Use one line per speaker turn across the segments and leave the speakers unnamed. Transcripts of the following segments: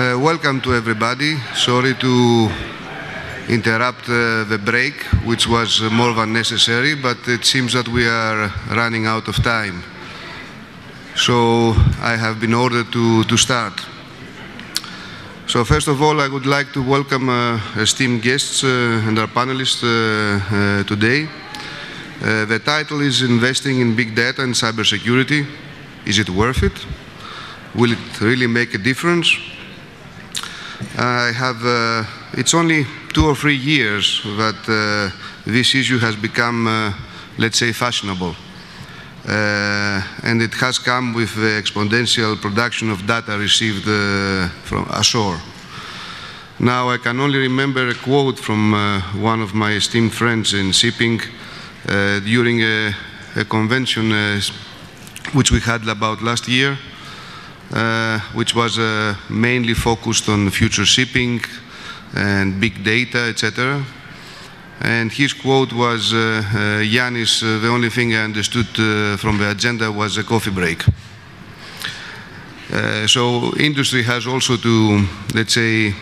Uh, welcome to everybody. Sorry to interrupt uh, the break, which was uh, more than necessary, but it seems that we are running out of time. So I have been ordered to, to start. So first of all, I would like to welcome uh, esteemed guests uh, and our panelists uh, today. the title is Investing in Big Data and Cybersecurity. Is it worth it? Will it really make a difference? I have, uh, it's only two or three years that uh, this issue has become, uh, let's say, fashionable. Uh, and it has come with the exponential production of data received uh, from ashore. Now, I can only remember a quote from uh, one of my esteemed friends in shipping during a, a convention which we had about last year. Uh, which was uh, mainly focused on future shipping and big data, etc. And his quote was, uh, Yanis, the only thing I understood from the agenda was a coffee break. so industry has also to, let's say,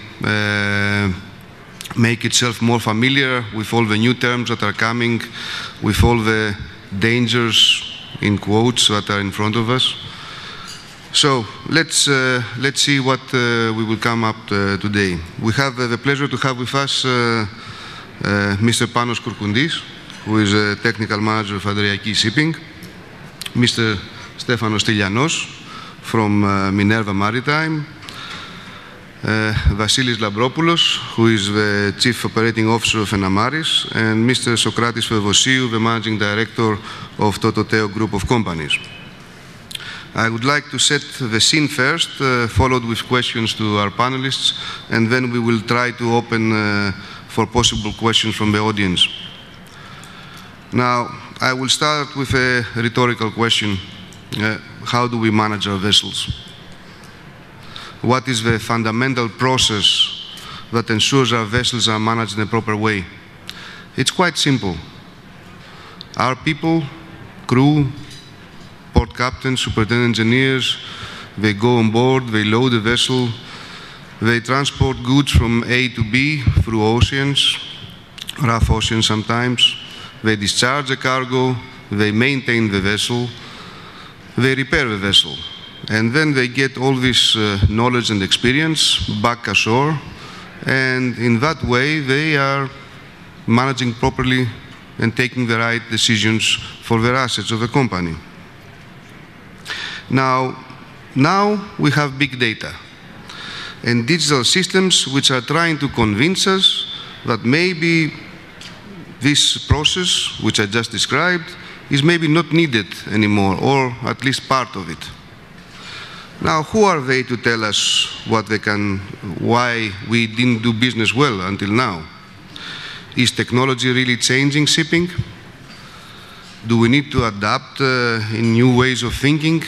make itself more familiar with all the new terms that are coming, with all the dangers, in quotes, that are in front of us. So let's, uh, let's see what uh, we will come up uh, today. We have uh, the pleasure to have with us uh, uh, Mr. Panos Kourkoundis, who is a technical manager of Adriatic Shipping, Mr. Stefanos Stylianos from Minerva Maritime, Vasilis Lambropoulos, who is the Chief Operating Officer of Enamaris, and Mr. Socrates Theodosiou, the Managing Director of Totoutheo Group of Companies. I would like to set the scene first, uh, followed with questions to our panelists, and then we will try to open uh, for possible questions from the audience. Now, I will start with a rhetorical question. Uh, how do we manage our vessels? What is the fundamental process that ensures our vessels are managed in a proper way? It's quite simple. Our people, crew, port captains, superintendent engineers, they go on board, they load the vessel, they transport goods from A to B through oceans, rough oceans sometimes, they discharge the cargo, they maintain the vessel, they repair the vessel. And then they get all this uh, knowledge and experience back ashore, and in that way they are managing properly and taking the right decisions for their assets of the company. Now, now we have big data and digital systems which are trying to convince us that maybe this process, which I just described, is maybe not needed anymore, or at least part of it. Now, who are they to tell us what they can, why we didn't do business well until now? Is technology really changing shipping? Do we need to adapt uh, in new ways of thinking?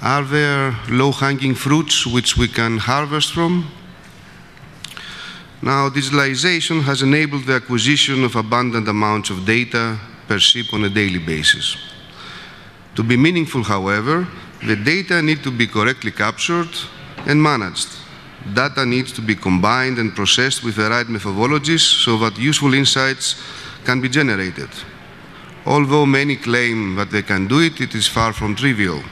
Are there low-hanging fruits which we can harvest from? Now, digitalization has enabled the acquisition of abundant amounts of data per ship on a daily basis. To be meaningful, however, the data need to be correctly captured and managed. Data needs to be combined and processed with the right methodologies so that useful insights can be generated. Although many claim that they can do it, it is far from trivial.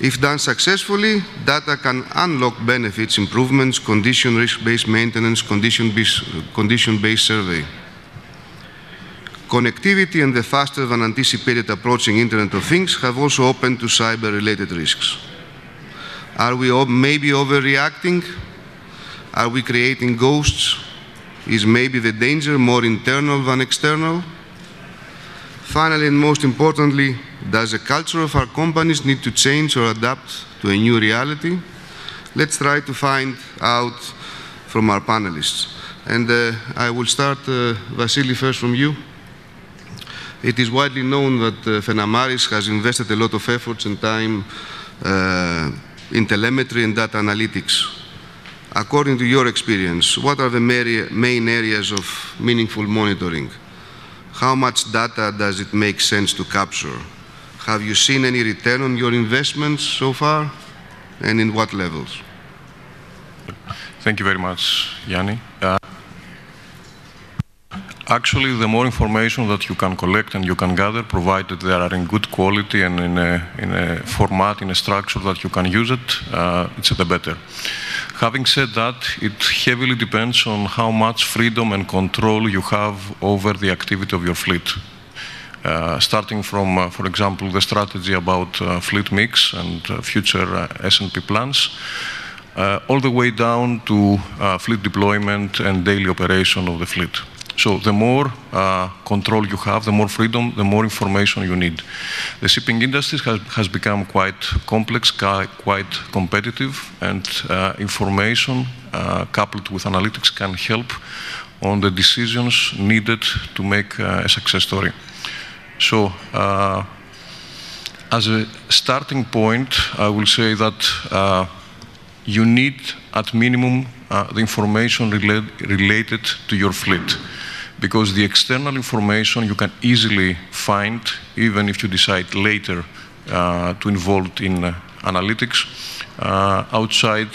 If done successfully, data can unlock benefits, improvements, condition risk-based maintenance, condition-based condition survey. Connectivity and the faster than anticipated approaching Internet of Things have also opened to cyber-related risks. Are we maybe overreacting? Are we creating ghosts? Is maybe the danger more internal than external? Finally, and most importantly, does the culture of our companies need to change or adapt to a new reality? Let's try to find out from our panelists. And uh, I will start, uh, Vasily, first from you. It is widely known that uh, Fenamaris has invested a lot of efforts and time uh, in telemetry and data analytics. According to your experience, what are the main areas of meaningful monitoring? How much data does it make sense to capture? Have you seen any return on your investments so far? and in what levels?
Thank you very much, Yanni. Uh, actually, the more information that you can collect and you can gather, provided they are in good quality and in a, in a format, in a structure that you can use it, uh, it's the better. Having said that, it heavily depends on how much freedom and control you have over the activity of your fleet. Uh, starting from, uh, for example, the strategy about uh, fleet mix and uh, future uh, S&P plans, uh, all the way down to fleet deployment and daily operation of the fleet. So the more uh, control you have, the more freedom, the more information you need. The shipping industry has, has become quite complex, quite competitive, and uh, information uh, coupled with analytics can help on the decisions needed to make uh, a success story. So uh, as a starting point, I will say that uh, you need at minimum uh, the information related to your fleet because the external information you can easily find even if you decide later uh, to involve in uh, analytics uh, outside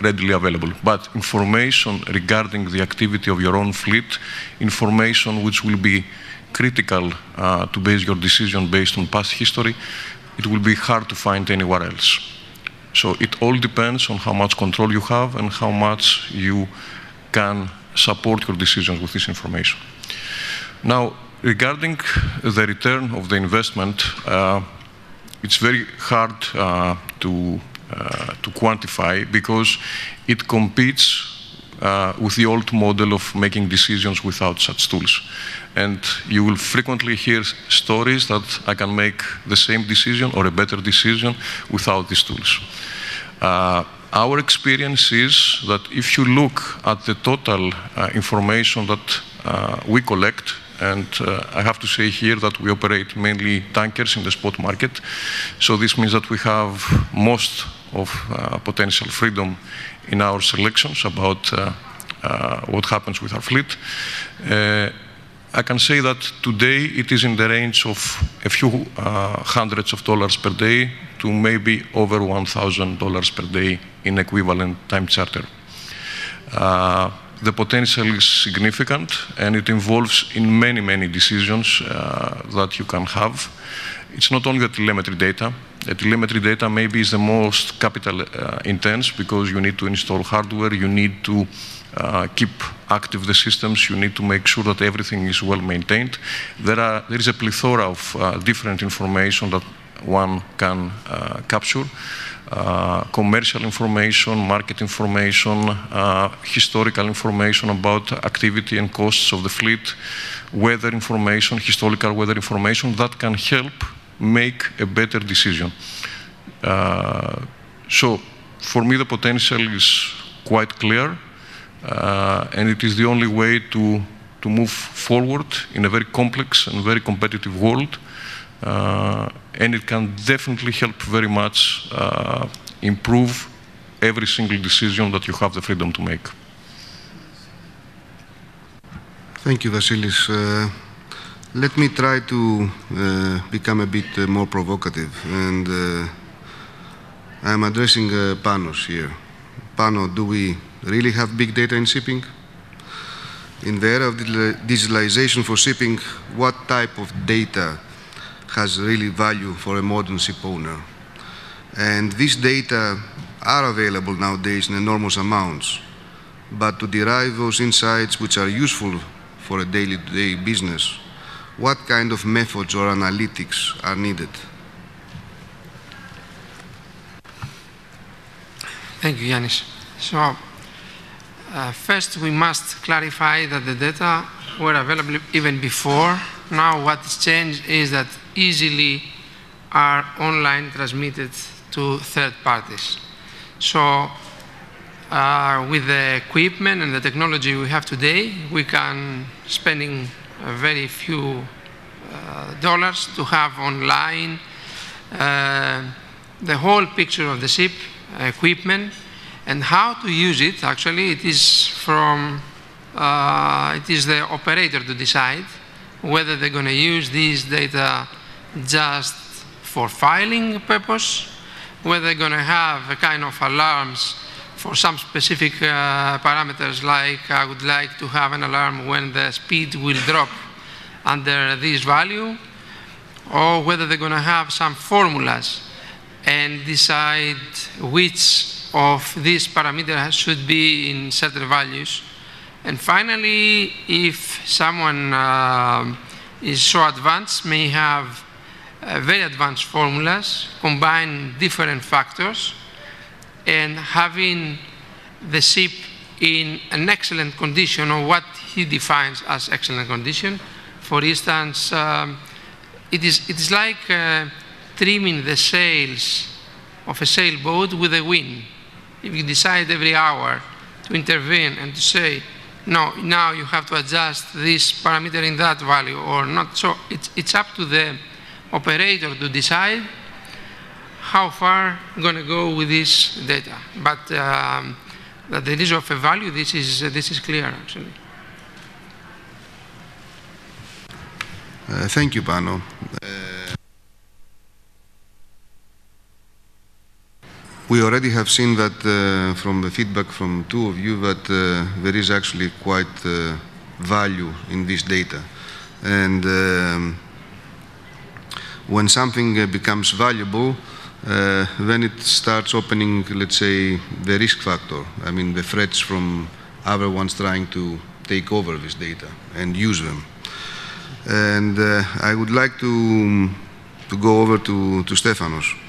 readily available. But information regarding the activity of your own fleet, information which will be critical uh, to base your decision based on past history, it will be hard to find anywhere else. So it all depends on how much control you have and how much you can support your decisions with this information. Now, regarding the return of the investment, uh, it's very hard uh, to, uh, to quantify because it competes uh, with the old model of making decisions without such tools. And you will frequently hear stories that I can make the same decision or a better decision without these tools. Our experience is that if you look at the total uh, information that uh, we collect, and uh, I have to say here that we operate mainly tankers in the spot market, so this means that we have most of uh, potential freedom in our selections about uh, uh, what happens with our fleet. I can say that today it is in the range of a few hundreds of dollars per day to maybe over $1,000 per day in equivalent time charter. Uh, the potential is significant and it involves in many, many decisions uh, that you can have. It's not only the telemetry data. The telemetry data maybe is the most capital uh, intense because you need to install hardware, you need to uh, keep active the systems, you need to make sure that everything is well maintained. There, are, there is a plethora of uh, different information that one can uh, capture. Uh, commercial information, market information, uh, historical information about activity and costs of the fleet, weather information, historical weather information that can help make a better decision. Uh, so for me the potential is quite clear uh, and it is the only way to, to move forward in a very complex and very competitive world uh, and it can definitely help very much uh, improve every single decision that you have the freedom to make.
Thank you, Vasilis. Uh, let me try to uh, become a bit uh, more provocative, and uh, I'm addressing Panos here. Pano, do we really have big data in shipping? In the era of digitalization for shipping, what type of data has really value for a modern ship owner. And these data are available nowadays in enormous amounts. But to derive those insights which are useful for a daily-to-day -day business, what kind of methods or analytics are needed?
Thank you, Yanis. So, uh, first we must clarify that the data were available even before. Now what has changed is that easily are online transmitted to third parties. So uh, with the equipment and the technology we have today, we can spending very few uh, dollars to have online uh, the whole picture of the ship, equipment, and how to use it. Actually, it is from uh, it is the operator to decide whether they're going to use these data just for filing purpose, whether they're going to have a kind of alarms for some specific uh, parameters, like I would like to have an alarm when the speed will drop under this value, or whether they're going to have some formulas and decide which of this parameter should be in certain values. And finally, if someone uh, is so advanced, may have uh, very advanced formulas, combine different factors, and having the ship in an excellent condition or what he defines as excellent condition. For instance, um, it, is, it is like uh, trimming the sails of a sailboat with a wind. If you decide every hour to intervene and to say, no, now you have to adjust this parameter in that value or not. So it's, it's up to the operator to decide how far I'm going to go with this data. But um, that there is of a value, this is, uh, this is clear actually.
Uh, thank you, Pano. Uh, we already have seen that uh, from the feedback from two of you that uh, there is actually quite uh, value in this data. And um, when something uh, becomes valuable, uh, then it starts opening, let's say, the risk factor. I mean, the threats from other ones trying to take over this data and use them. And uh, I would like to, to go over to, to Stefanos.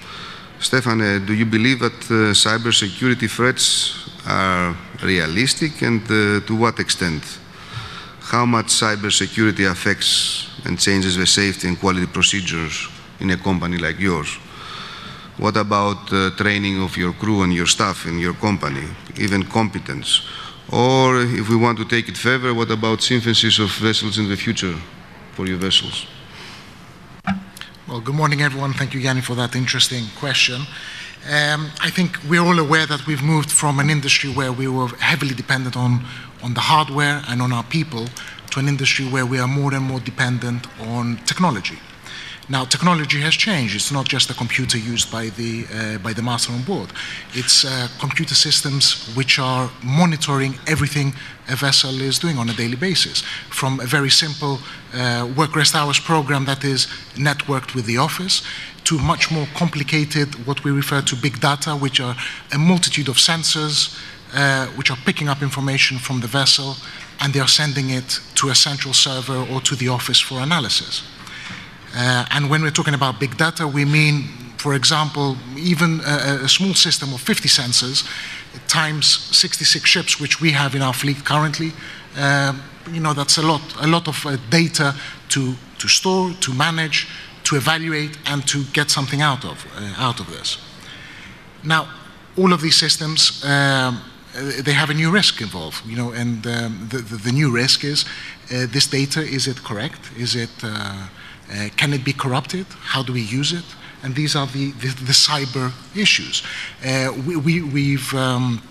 Stefan, uh, do you believe that uh, cybersecurity threats are realistic and uh, to what extent? How much cybersecurity affects and changes the safety and quality procedures in a company like yours? What about uh, training of your crew and your staff in your company, even competence? Or if we want to take it further, what about synthesis of vessels in the future for your vessels?
Well, good morning, everyone. Thank you, Yanni, for that interesting question. Um, I think we're all aware that we've moved from an industry where we were heavily dependent on, on the hardware and on our people to an industry where we are more and more dependent on technology. Now, technology has changed. It's not just a computer used by the, uh, by the master on board. It's uh, computer systems which are monitoring everything a vessel is doing on a daily basis. From a very simple uh, work rest hours program that is networked with the office to much more complicated, what we refer to big data, which are a multitude of sensors uh, which are picking up information from the vessel and they are sending it to a central server or to the office for analysis. Uh, and when we're talking about big data, we mean, for example, even a, a, small system of 50 sensors times 66 ships, which we have in our fleet currently. Uh, you know, that's a lot, a lot of uh, data to, to store, to manage, to evaluate, and to get something out of, uh, out of this. Now, all of these systems, um, uh, they have a new risk involved, you know, and um, the, the, the, new risk is uh, this data, is it correct? Is it uh, can it be corrupted? How do we use it? And these are the, the, the cyber issues. Uh, we, we, have um,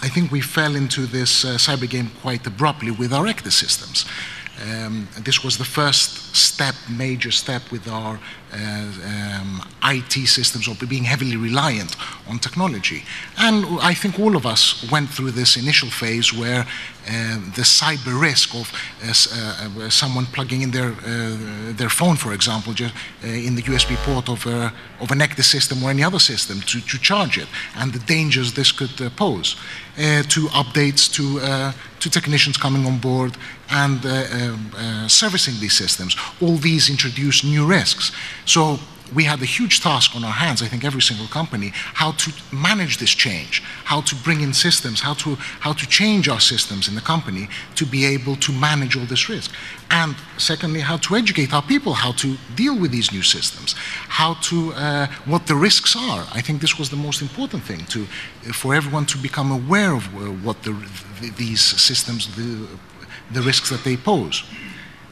I think we fell into this uh, cyber game quite abruptly with our ECDIS systems. Um, this was the first step, major step with our um, IT systems or being heavily reliant on technology. And I think all of us went through this initial phase where uh, the cyber risk of uh, uh, someone plugging in their, uh, their phone, for example, just, uh, in the USB port of, of an ECDIS system or any other system to, to charge it, and the dangers this could pose, Uh, to updates to, uh, to technicians coming on board and uh, um, servicing these systems. All these introduce new risks. So we had a huge task on our hands, I think every single company, how to manage this change, how to bring in systems, how to, how to change our systems in the company to be able to manage all this risk. And secondly, how to educate our people, how to deal with these new systems, how to, uh, what the risks are. I think this was the most important thing, to, for everyone to become aware of uh, what the, the, these systems, the, the risks that they pose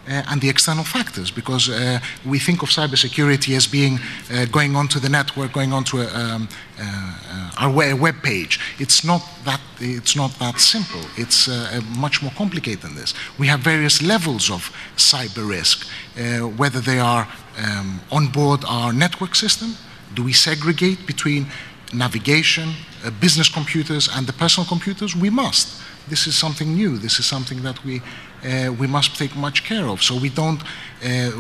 and the external factors, because uh, we think of cybersecurity as being uh, going onto the network, going onto a, um, uh, our web page. It's not that. It's not that simple. It's uh, much more complicated than this. We have various levels of cyber risk, uh, whether they are um, on board our network system. Do we segregate between navigation, uh, business computers, and the personal computers? We must. This is something new. This is something that we uh, we must take much care of. So we don't uh,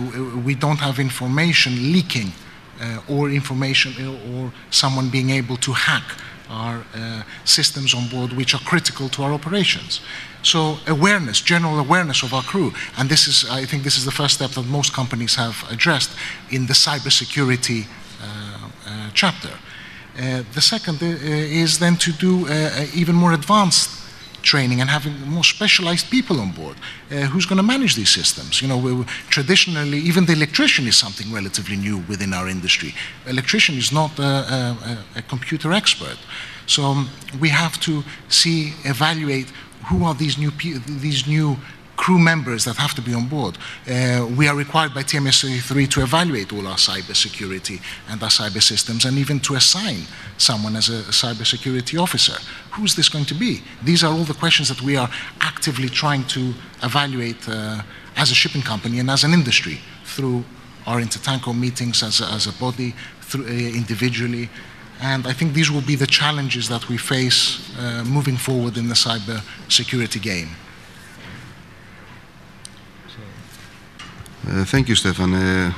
we don't have information leaking uh, or information or someone being able to hack our uh, systems on board which are critical to our operations. So awareness, general awareness of our crew, and this is, I think, this is the first step that most companies have addressed in the cybersecurity uh, uh, chapter. Uh, the second uh, is then to do uh, even more advanced training and having more specialized people on board uh, who's going to manage these systems. You know, we, traditionally, even the electrician is something relatively new within our industry. Electrician is not a, a, a computer expert. So um, we have to see, evaluate who are these new, these new crew members that have to be on board. Uh, we are required by TMSA-3 to evaluate all our cybersecurity and our cyber systems and even to assign someone as a cybersecurity officer. Who's this going to be? These are all the questions that we are actively trying to evaluate uh, as a shipping company and as an industry through our Intertanko meetings as a, as a body, through, uh, individually, and I think these will be the challenges that we face uh, moving forward in the cyber security game.
Uh, thank you, Stefan. Uh,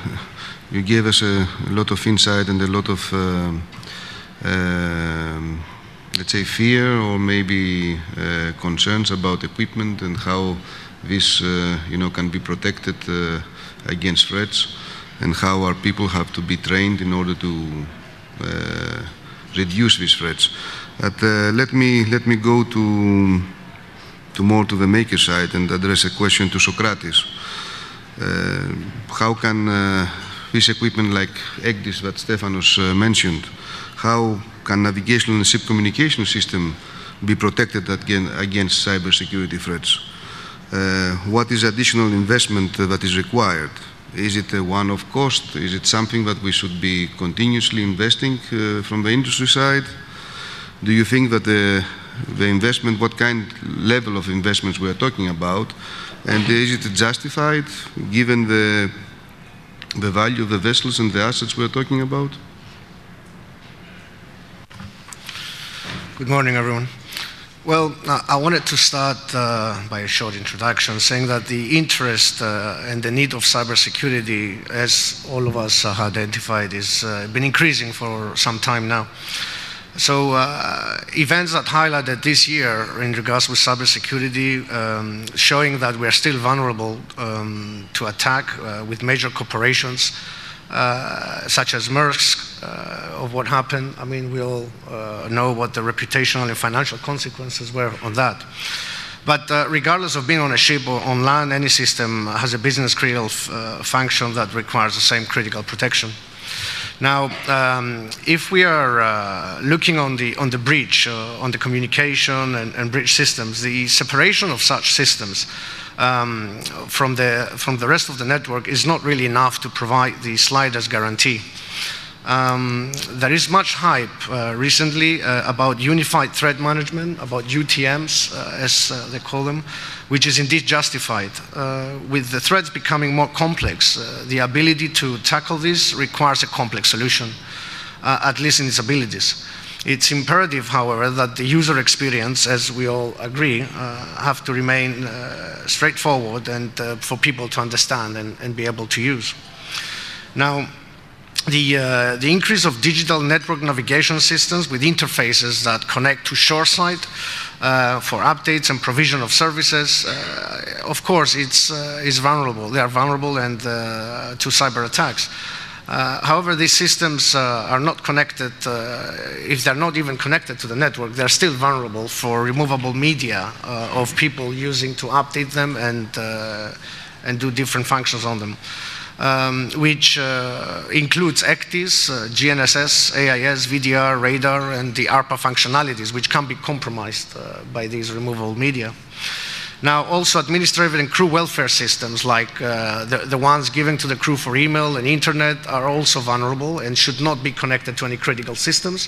you gave us a, lot of insight and a lot of, um, let's say, fear or maybe concerns about equipment and how this, you know, can be protected against threats, and how our people have to be trained in order to reduce these threats. But let me let me go to to more to the maker side and address a question to Socrates. How can uh, this equipment like ECDIS that Stefanos uh, mentioned, how can navigation and ship communication system be protected again, against cybersecurity threats? Uh, what is additional investment that is required? Is it a one-off cost? Is it something that we should be continuously investing uh, from the industry side? Do you think that the, the investment, what kind level of investments we are talking about, and is it justified given the, the value of the vessels and the assets we're talking about?
Good morning, everyone. Well, I wanted to start uh, by a short introduction, saying that the interest uh, and the need of cybersecurity, as all of us have identified, has uh, been increasing for some time now. So uh, events that highlighted this year in regards with cybersecurity, um, showing that we are still vulnerable um, to attack uh, with major corporations, uh, such as Maersk, uh, of what happened. I mean, we all uh, know what the reputational and financial consequences were on that. But uh, regardless of being on a ship or on land, any system has a business critical function that requires the same critical protection. Now, um, if we are uh, looking on the, on the bridge, uh, on the communication and, and, bridge systems, the separation of such systems um, from, the, from the rest of the network is not really enough to provide the slightest guarantee. Um, there is much hype uh, recently uh, about unified threat management, about UTMs, uh, as uh, they call them, which is indeed justified. Uh, with the threats becoming more complex, uh, the ability to tackle this requires a complex solution, at least in its abilities. It's imperative, however, that the user experience, as we all agree, have to remain straightforward and for people to understand and, and be able to use. Now, the, uh, the increase of digital network navigation systems with interfaces that connect to shoreside uh, for updates and provision of services, uh, of course, it's, uh, it's vulnerable. They are vulnerable and, uh, to cyber attacks. Uh, however, these systems are not connected, if they're not even connected to the network, they're still vulnerable for removable media of people using to update them and, and do different functions on them um, which uh, includes ECDIS, uh, GNSS, AIS, VDR, radar, and the ARPA functionalities, which can be compromised uh, by these removable media. Now, also administrative and crew welfare systems, like uh, the, the, ones given to the crew for email and internet, are also vulnerable and should not be connected to any critical systems.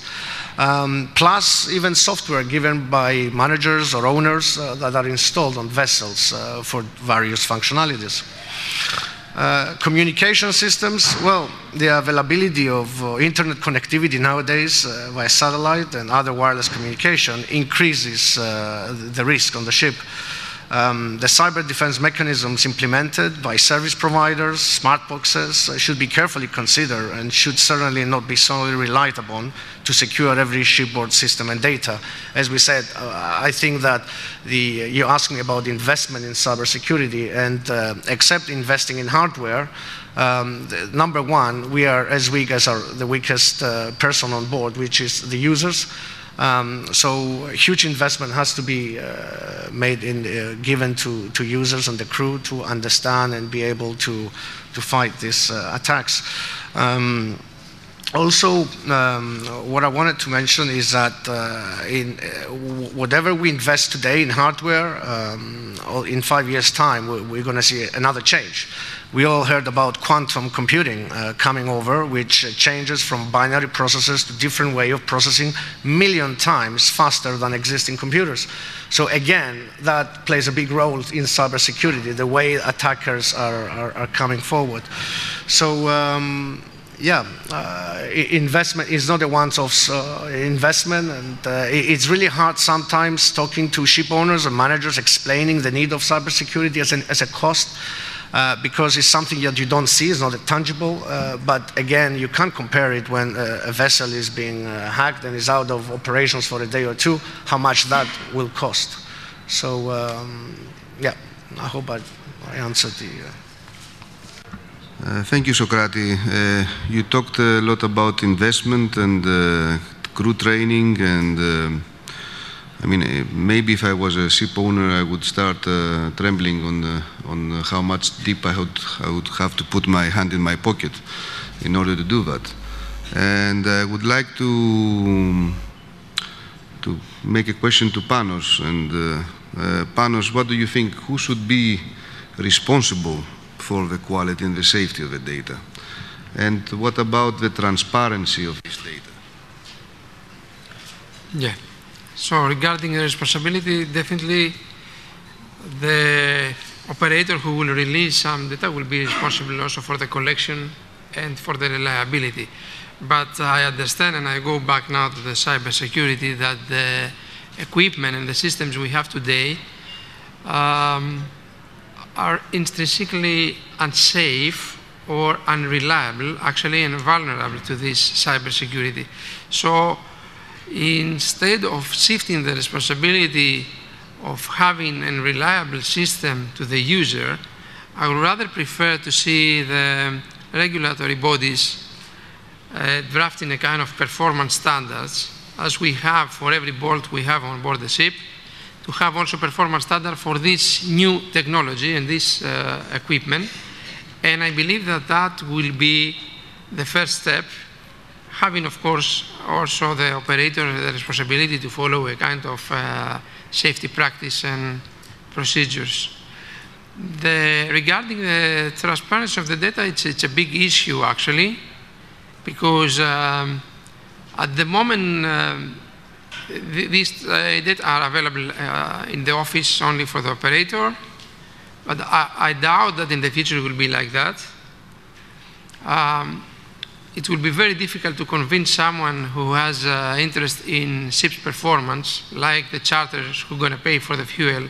Um, plus, even software given by managers or owners uh, that are installed on vessels uh, for various functionalities. Uh, communication systems, well, the availability of uh, internet connectivity nowadays uh, via satellite and other wireless communication increases uh, the risk on the ship. Um, the cyber defense mechanisms implemented by service providers, smart boxes, uh, should be carefully considered and should certainly not be solely relied upon to secure every shipboard system and data. As we said, uh, I think that the, you asked me about investment in cybersecurity, and uh, except investing in hardware, um, number one, we are as weak as our, the weakest uh, person on board, which is the users. Um, so huge investment has to be uh, made in, uh, given to, to users and the crew to understand and be able to, to fight these uh, attacks. Um, also, um, what I wanted to mention is that uh, in uh, whatever we invest today in hardware, um, in five years' time, we're, we're going to see another change. We all heard about quantum computing uh, coming over, which changes from binary processes to different way of processing million times faster than existing computers. So again, that plays a big role in cybersecurity, the way attackers are, are, are coming forward. So um, yeah, uh, investment is not a once-off uh, investment, and uh, it's really hard sometimes talking to ship owners or managers explaining the need of cybersecurity as, an, as a cost. Uh, because it's something that you don't see, it's not tangible. Uh, but again, you can't compare it when uh, a vessel is being uh, hacked and is out of operations for a day or two, how much that will cost. So, um, yeah, I hope I, I answered the.
Uh, thank you, Socrati. Uh, you talked a lot about investment and uh, crew training and I mean, eh, maybe if I was a ship owner, I would start uh, trembling on uh, on how much deep I would I would have to put my hand in my pocket in order to do that. And I would like to to make a question to Panos. And uh, uh, Panos, what do you think? Who should be responsible for the quality and the safety of the data? And what about the transparency of this data?
Yeah. So regarding the responsibility, definitely the operator who will release some data will be responsible also for the collection and for the reliability. But I understand, and I go back now to the cybersecurity, that the equipment and the systems we have today um, are intrinsically unsafe or unreliable, actually, and vulnerable to this cybersecurity. So instead of shifting the responsibility of having a reliable system to the user, I would rather prefer to see the regulatory bodies uh, drafting a kind of performance standards, as we have for every bolt we have on board the ship, to have also performance standard for this new technology and this uh, equipment. And I believe that that will be the first step having, of course, also the operator the responsibility to follow a kind of uh, safety practice and procedures. The, regarding the transparency of the data, it's, it's a big issue actually, because um, at the moment um, th these uh, data are available uh, in the office only for the operator, but I, I, doubt that in the future it will be like that. Um, it will be very difficult to convince someone who has uh, interest in ship's performance, like the charters who are going to pay for the fuel,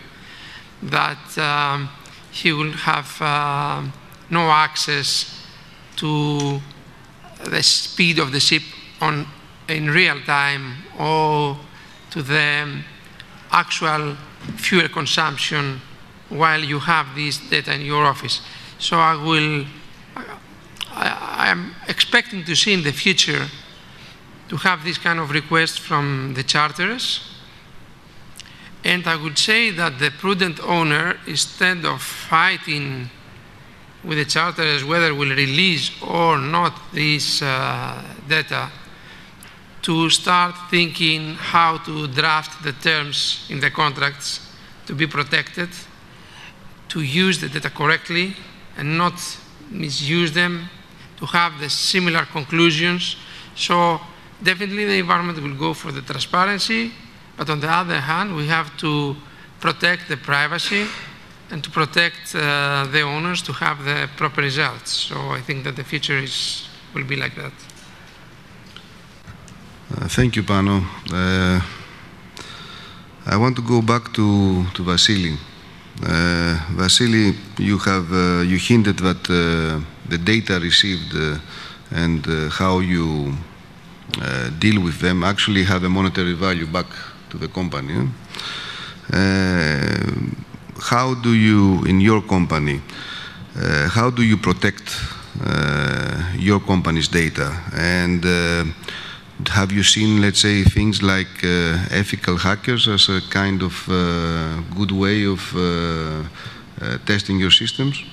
that um, he will have uh, no access to the speed of the ship on, in real time or to the actual fuel consumption while you have this data in your office. So I will I, am expecting to see in the future to have this kind of request from the charters. And I would say that the prudent owner, instead of fighting with the charters whether will release or not this uh, data, to start thinking how to draft the terms in the contracts to be protected, to use the data correctly and not misuse them to have the similar conclusions. So definitely the environment will go for the transparency, but on the other hand, we have to protect the privacy and to protect uh, the owners to have the proper results. So I think that the future is, will be like that.
Uh, thank you, Pano. Uh, I want to go back to, to Vasily. Uh, Vasily, you have uh, you hinted that uh, the data received uh, and how you deal with them actually have a monetary value back to the company. how do you, in your company, how do you protect your company's data and have you seen, let's say, things like uh, ethical hackers as a kind of uh, good way of uh, uh testing your systems?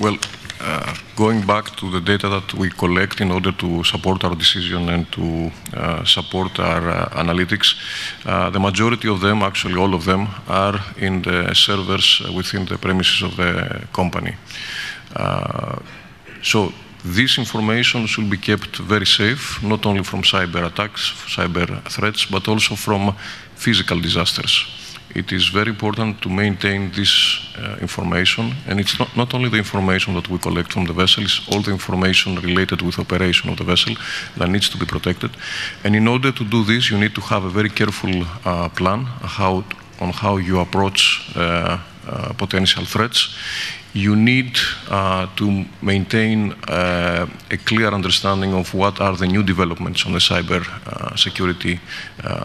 Well, uh, going back to the data that we collect in order to support our decision and to uh, support our analytics, the majority of them, actually all of them, are in the servers within the premises of the company. so this information should be kept very safe, not only from cyber attacks, cyber threats, but also from physical disasters. It is very important to maintain this uh, information, and it's not, not only the information that we collect from the vessel, it's all the information related with operation of the vessel that needs to be protected. And in order to do this, you need to have a very careful uh, plan how, on how you approach uh, uh potential threats you need uh, to maintain uh, a clear understanding of what are the new developments on the cyber security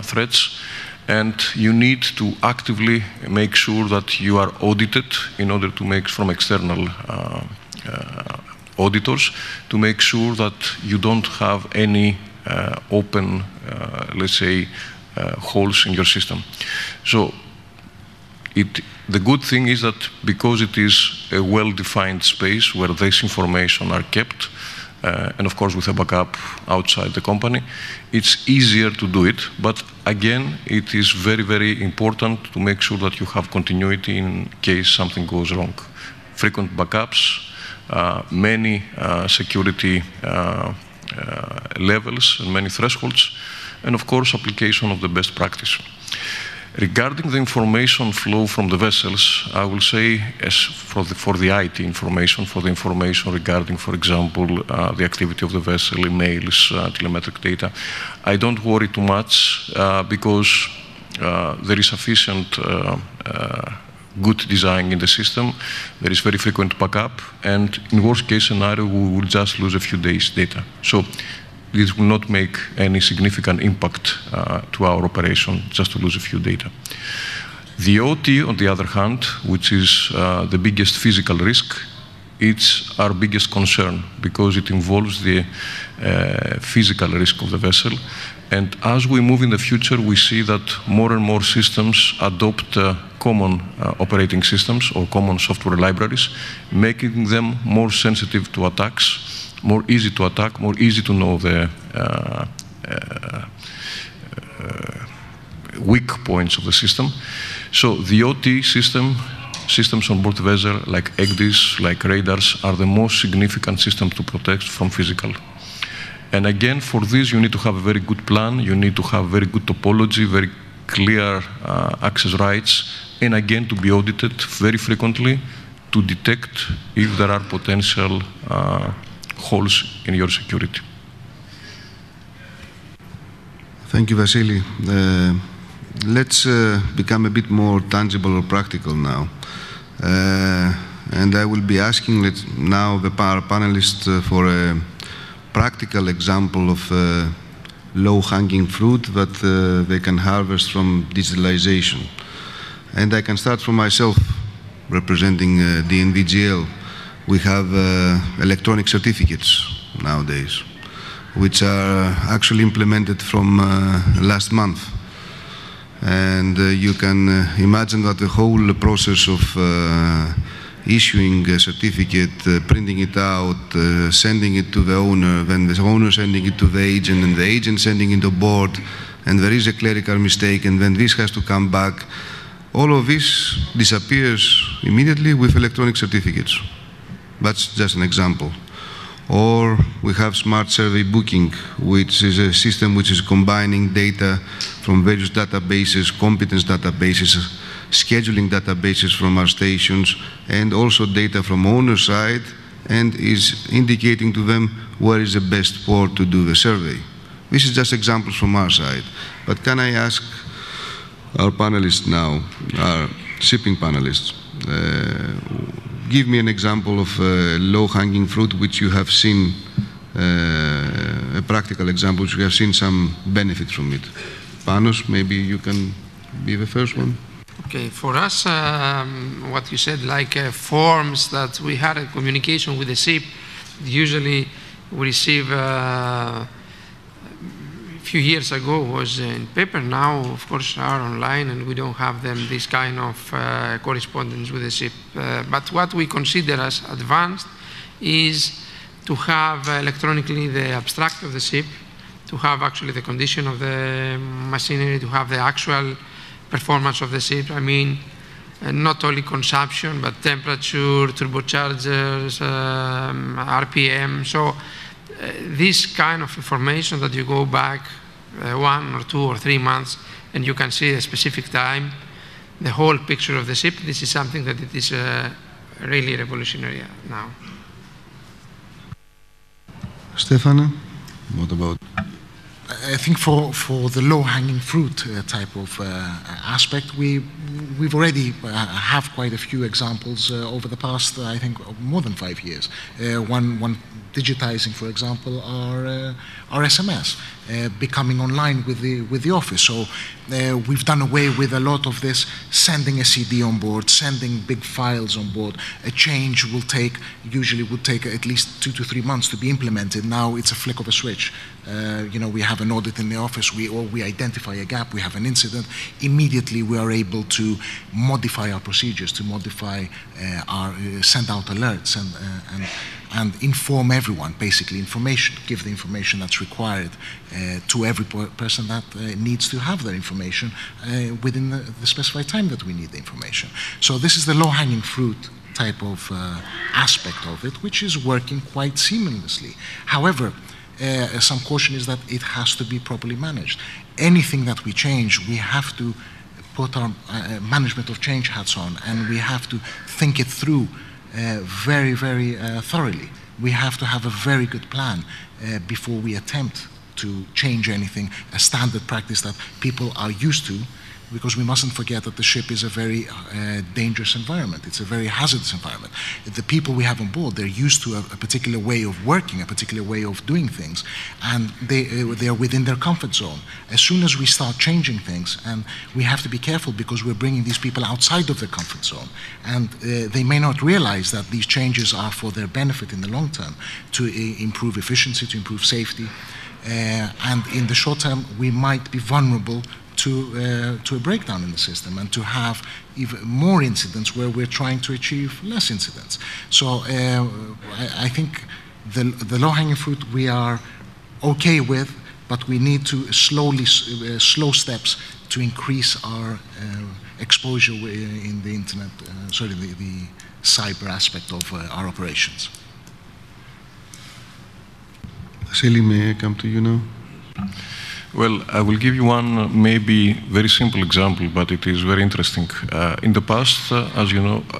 threats. And you need to actively make sure that you are audited in order to make from external uh, uh, auditors to make sure that you don't have any open, let's say, holes in your system. So it, the good thing is that because it is a well-defined space where this information are kept, uh, and of course with a backup outside the company, it's easier to do it. But again, it is very, very important to make sure that you have continuity in case something goes wrong. Frequent backups, uh, many uh, security uh, uh, levels and many thresholds, and of course application of the best practice. Regarding the information flow from the vessels, I will say as for the, for the IT information, for the information regarding, for example, uh, the activity of the vessel, emails, uh, telemetric data, I don't worry too much uh, because uh, there is sufficient uh, uh, good design in the system. There is very frequent backup, and in worst case scenario, we will just lose a few days data. So this will not make any significant impact uh, to our operation just to lose a few data. The OT, on the other hand, which is uh, the biggest physical risk, it's our biggest concern because it involves the uh, physical risk of the vessel. And as we move in the future, we see that more and more systems adopt uh, common uh, operating systems or common software libraries, making them more sensitive to attacks more easy to attack, more easy to know the uh, uh, weak points of the system. So the OT system, systems on board vessel like ECDIS, like radars, are the most significant systems to protect from physical. And again, for this, you need to have a very good plan. You need to have very good topology, very clear uh, access rights, and again, to be audited very frequently to detect if there are potential uh, holes in your security.
Thank you, Vasily. Uh, let's uh, become a bit more tangible or practical now. Uh, and I will be asking now the panelists uh, for a practical example of uh, low-hanging fruit that uh, they can harvest from digitalization. And I can start from myself representing DNVGL we have uh, electronic certificates nowadays, which are actually implemented from uh, last month. And uh, you can uh, imagine that the whole process of uh, issuing a certificate, uh, printing it out, sending it to the owner, then the owner sending it to the agent, and the agent sending it to board, and there is a clerical mistake, and then this has to come back. All of this disappears immediately with electronic certificates. That's just an example. Or we have smart survey booking, which is a system which is combining data from various databases, competence databases, scheduling databases from our stations, and also data from owner side, and is indicating to them where is the best port to do the survey. This is just examples from our side. But can I ask our panelists now, our shipping panelists, uh, give me an example of uh, low-hanging fruit which you have seen, uh, a practical example, which you have seen some benefit from it. Panos, maybe you can be the first one.
Okay, for us, um, what you said, like uh, forms that we had a communication with the ship, usually we receive uh, few years ago was in paper. Now, of course, are online, and we don't have them this kind of uh, correspondence with the ship. Uh, but what we consider as advanced is to have electronically the abstract of the ship, to have actually the condition of the machinery, to have the actual performance of the ship. I mean, uh, not only consumption, but temperature, turbochargers, um, RPM. So uh, this kind of information that you go back uh, one or two or three months and you can see a specific time, the whole picture of the ship, this is something that it is uh, really revolutionary now.
Stefano, what about?
I think for, for the low-hanging fruit uh, type of uh, aspect, we we've already uh, have quite a few examples uh, over the past, I think, more than five years. one one digitizing, for example, our, uh, our SMS, uh, becoming online with the, with the office. So uh, we've done away with a lot of this sending a CD on board, sending big files on board. A change will take, usually would take at least two to three months to be implemented. Now it's a flick of a switch. Uh, you know, we have an audit in the office, we, or we identify a gap, we have an incident. Immediately we are able to modify our procedures, to modify uh, our, uh, send out alerts and, and and inform everyone, basically information, give the information that's required uh, to every person that uh, needs to have that information uh, within the, the, specified time that we need the information. So this is the low-hanging fruit type of uh, aspect of it, which is working quite seamlessly. However, uh, some caution is that it has to be properly managed. Anything that we change, we have to put our uh, management of change hats on, and we have to think it through very, very uh, thoroughly. We have to have a very good plan uh, before we attempt to change anything, a standard practice that people are used to because we mustn't forget that the ship is a very uh, dangerous environment. It's a very hazardous environment. The people we have on board, they're used to a, a particular way of working, a particular way of doing things, and they, uh, they are within their comfort zone. As soon as we start changing things, and we have to be careful because we're bringing these people outside of their comfort zone, and uh, they may not realize that these changes are for their benefit in the long term to uh, improve efficiency, to improve safety. Uh, and in the short term, we might be vulnerable to, uh, to a breakdown in the system and to have even more incidents where we're trying to achieve less incidents. So uh, I, I, think the, the low-hanging fruit we are okay with, but we need to slowly, uh, slow steps to increase our uh, exposure in the internet, uh, sorry, the, the, cyber aspect of uh, our operations.
Vasily, may I come to you now?
Well, I will give you one uh, maybe very simple example, but it is very interesting. Uh, in the past, uh, as you know, uh,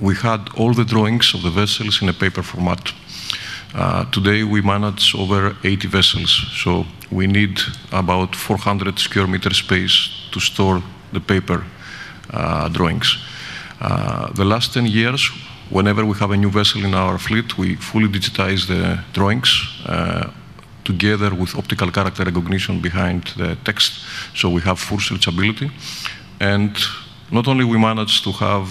we had all the drawings of the vessels in a paper format. Uh, today we manage over 80 vessels, so we need about 400 square meter space to store the paper uh, drawings. the last 10 years, whenever we have a new vessel in our fleet, we fully digitize the drawings together with optical character recognition behind the text, so we have full searchability. And not only we manage to have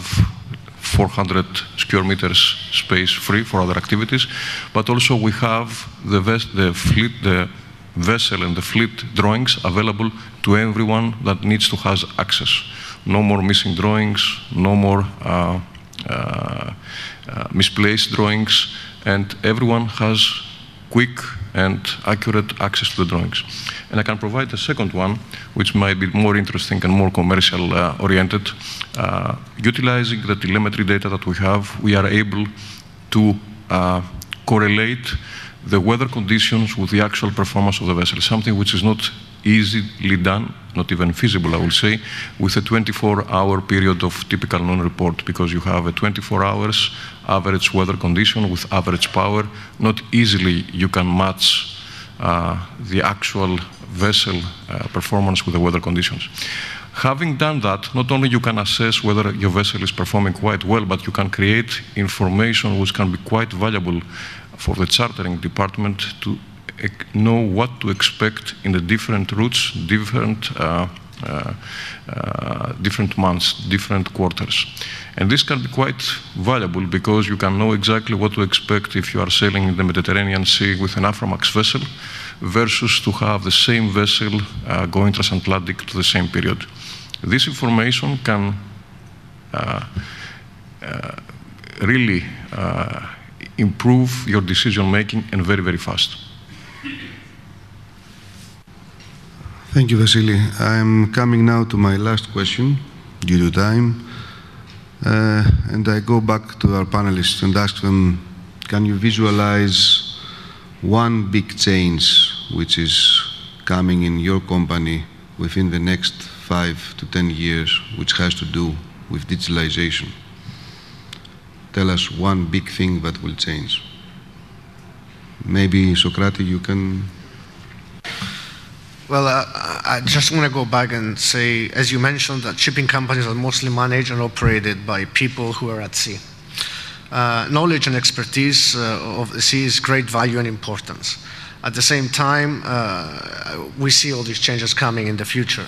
400 square meters space free for other activities, but also we have the, the fleet, the vessel and the fleet drawings available to everyone that needs to have access. No more missing drawings, no more uh, uh, uh, misplaced drawings, and everyone has quick and accurate access to the drawings. And I can provide a second one, which might be more interesting and more commercial uh, oriented. Uh, utilizing the telemetry data that we have, we are able to uh, correlate the weather conditions with the actual performance of the vessel, something which is not easily done, not even feasible, I would say, with a 24-hour period of typical noon-report, because you have a 24 hours average weather condition with average power. Not easily you can match uh, the actual vessel uh, performance with the weather conditions. Having done that, not only you can assess whether your vessel is performing quite well, but you can create information which can be quite valuable for the chartering department to know what to expect in the different routes, different uh, uh, uh, different months, different quarters. And this can be quite valuable because you can know exactly what to expect if you are sailing in the Mediterranean Sea with an Aframax vessel versus to have the same vessel uh, going transatlantic to the same period. This information can uh, uh, really improve your decision making and very, very fast.
Thank you, Vasily. I'm coming now to my last question due to time. Uh, and I go back to our panelists and ask them, can you visualize one big change which is coming in your company within the next five to ten years, which has to do with digitalization? Tell us one big thing that will change. Maybe, Socrates, you can
well, uh, I just want to go back and say, as you mentioned, that shipping companies are mostly managed and operated by people who are at sea. Uh, knowledge and expertise uh, of the sea is great value and importance. At the same time, uh, we see all these changes coming in the future.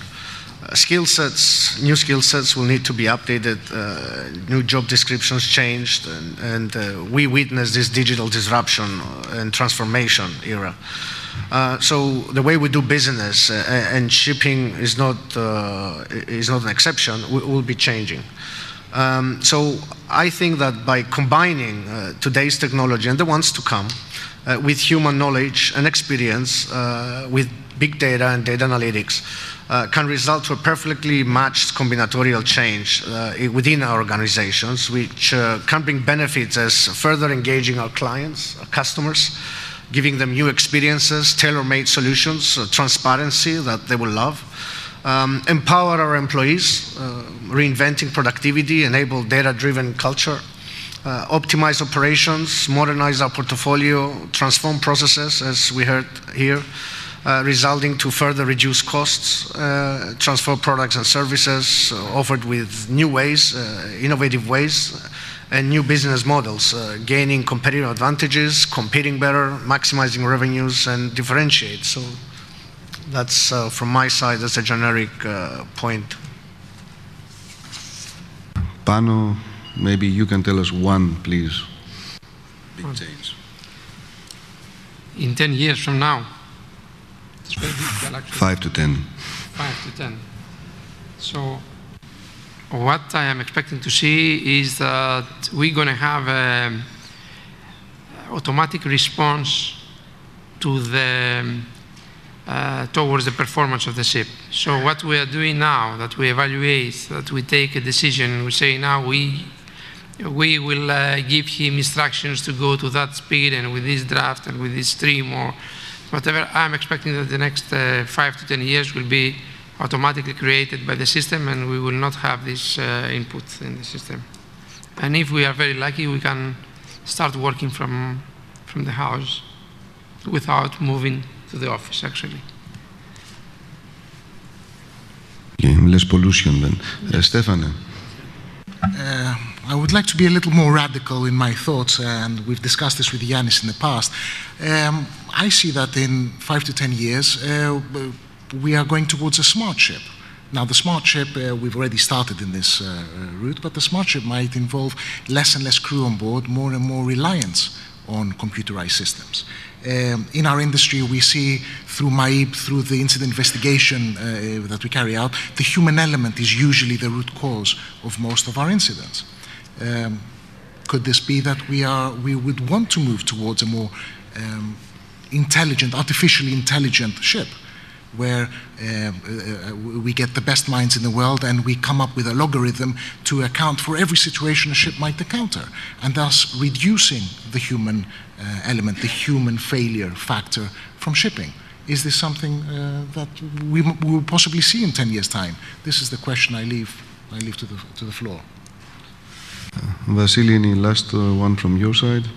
Uh, skill sets, new skill sets will need to be updated, uh, new job descriptions changed, and, and we witness this digital disruption and transformation era. Uh, so the way we do business uh, and shipping is not uh, is not an exception. We will be changing. Um, so I think that by combining uh, today's technology and the ones to come uh, with human knowledge and experience, with big data and data analytics, can result to a perfectly matched combinatorial change within our organizations, which can bring benefits as further engaging our clients, our customers giving them new experiences, tailor-made solutions, uh, transparency that they will love. Um, empower our employees, uh, reinventing productivity, enable data-driven culture, uh, optimize operations, modernize our portfolio, transform processes, as we heard here, uh, resulting to further reduce costs, uh, transfer products and services uh, offered with new ways, innovative ways, and new business models, uh, gaining competitive advantages, competing better, maximizing revenues, and differentiate. So that's uh, from my side, that's a generic uh, point.
Pano, maybe you can tell us one, please. Big change.
In 10 years from now.
Five to 10.
Five to 10. So what I am expecting to see is that we're going to have an automatic response to the uh, towards the performance of the ship. So what we are doing now, that we evaluate, that we take a decision, we say now we we will uh, give him instructions to go to that speed and with this draft and with this stream or whatever. I'm expecting that the next uh, five to ten years will be automatically created by the system and we will not have this uh, input in the system. And if we are very lucky, we can start working from, from the house without moving to the office, actually.
Okay, less pollution then. Uh, Stefane?
Uh, I would like to be a little more radical in my thoughts, and we've discussed this with Yanis in the past. Um, I see that in five to ten years, uh, we are going towards a smart ship. Now, the smart ship, uh, we've already started in this uh, route, but the smart ship might involve less and less crew on board, more and more reliance on computerized systems. Um, in our industry, we see through MAIB, through the incident investigation uh, that we carry out, the human element is usually the root cause of most of our incidents. Um, could this be that we, are, we would want to move towards a more um, intelligent, artificially intelligent ship? Where uh, uh, we get the best minds in the world and we come up with a logarithm to account for every situation a ship might encounter, and thus reducing the human uh, element, the human failure factor from shipping. Is this something uh, that we, we will possibly see in 10 years' time? This is the question I leave, I leave to, the, to the floor.
Vasily, any last uh, one from your side?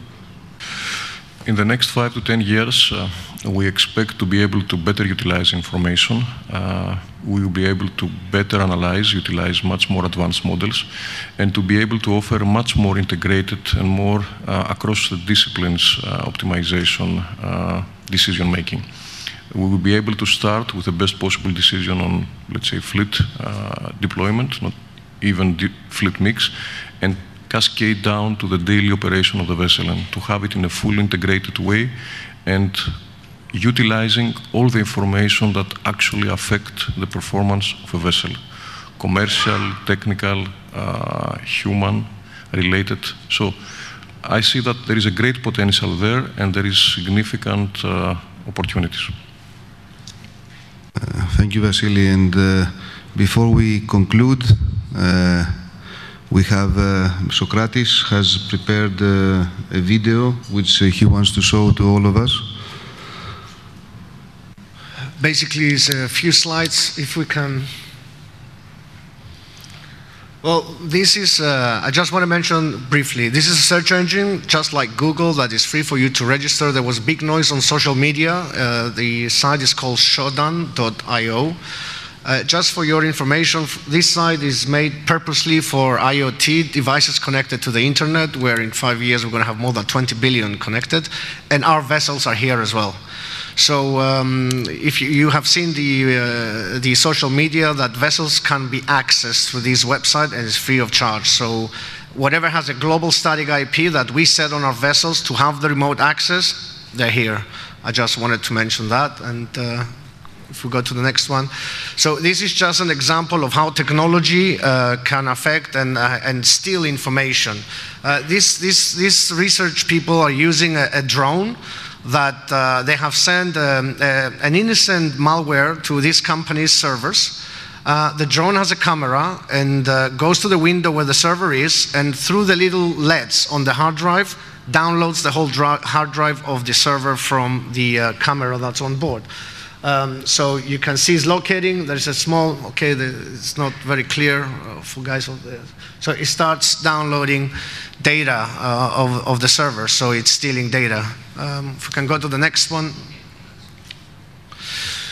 In the next five to 10 years, uh, we expect to be able to better utilize information. Uh, we will be able to better analyze, utilize much more advanced models, and to be able to offer much more integrated and more uh, across the disciplines uh, optimization uh, decision making. We will be able to start with the best possible decision on, let's say, fleet uh, deployment, not even fleet mix, and cascade down to the daily operation of the vessel and to have it in a fully integrated way and utilizing all the information that actually affect the performance of a vessel. Commercial technical uh, human related. So i see that there is a great potential there and there is significant uh, opportunities.
Uh, thank you vasily. And uh, before we conclude uh, we have uh, Socrates has prepared uh, a video which he wants to show to all of us.
Basically, it's a few slides, if we can. Well, this is, uh, I just want to mention briefly, this is a search engine just like Google that is free for you to register. There was big noise on social media. Uh, the site is called shodan.io. Uh, just for your information, this site is made purposely for IoT devices connected to the internet, where in five years we're going to have more than 20 billion connected, and our vessels are here as well. So um, if you, you, have seen the, uh, the social media, that vessels can be accessed through this website and it's free of charge. So whatever has a global static IP that we set on our vessels to have the remote access, they're here. I just wanted to mention that. and. Uh, if we go to the next one. So this is just an example of how technology uh, can affect and, uh, and steal information. Uh, this, this, this research people are using a, a drone that uh, they have sent um, uh, an innocent malware to this company's servers. Uh, the drone has a camera and goes to the window where the server is and through the little LEDs on the hard drive downloads the whole hard drive of the server from the camera that's on board. Um, so you can see it's locating. There's a small, okay, the, it's not very clear uh, for guys. So it starts downloading data uh, of, of the server, so it's stealing data. Um, if we can go to the next one.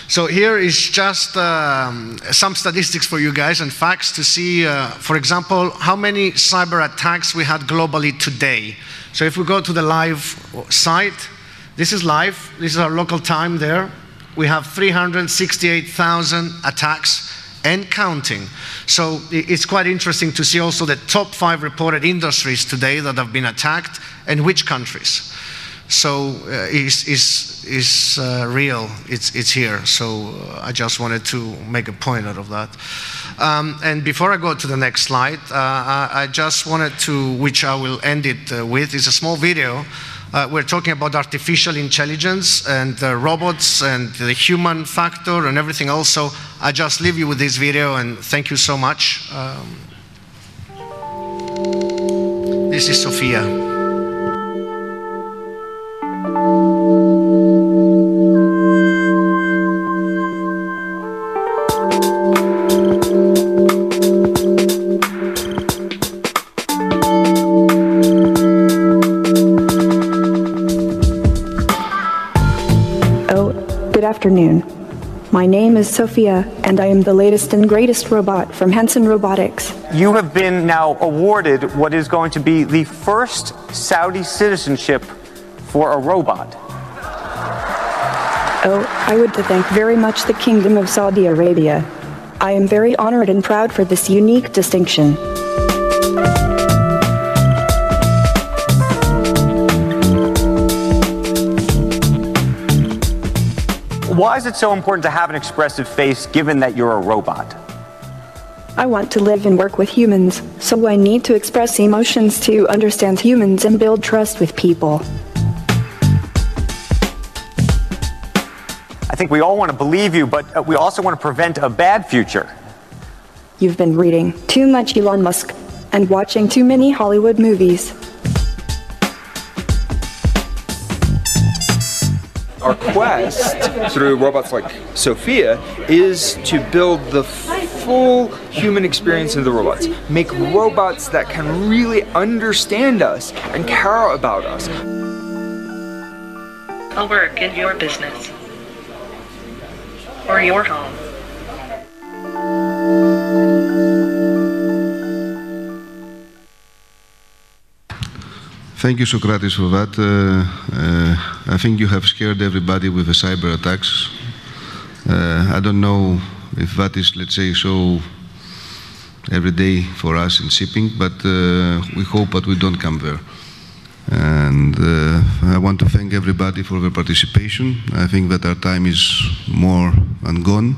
So here is just um, some statistics for you guys and facts to see, uh, for example, how many cyber attacks we had globally today. So if we go to the live site, this is live. This is our local time there we have 368,000 attacks and counting. So it's quite interesting to see also the top five reported industries today that have been attacked and which countries. So uh, it's, it's, it's uh, real, it's, it's here. So uh, I just wanted to make a point out of that. Um, and before I go to the next slide, uh, I just wanted to, which I will end it uh, with, is a small video uh, we're talking about artificial intelligence and robots and the human factor and everything else. So I just leave you with this video and thank you so much. Um, this is Sophia.
Name is Sophia, and I am the latest and greatest robot from Hanson Robotics.
You have been now awarded what is going to be the first Saudi citizenship for a robot.
Oh, I would to thank very much the Kingdom of Saudi Arabia. I am very honored and proud for this unique distinction.
Why is it so important to have an expressive face given that you're a robot?
I want to live and work with humans, so I need to express emotions to understand humans and build trust with people.
I think we all want to believe you, but uh, we also want to prevent a bad future.
You've been reading too much Elon Musk and watching too many Hollywood movies.
Our quest through robots like Sophia is to build the full human experience of the robots. Make robots that can really understand us and care about us.
I'll work in your business. Or your home.
Thank you, Socrates, for that. Uh, uh, I think you have scared everybody with the cyber attacks. Uh, I don't know if that is, let's say, so every day for us in shipping, but uh, we hope that we don't come there. And uh, I want to thank everybody for their participation. I think that our time is more than gone.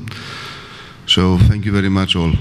So thank you very much all.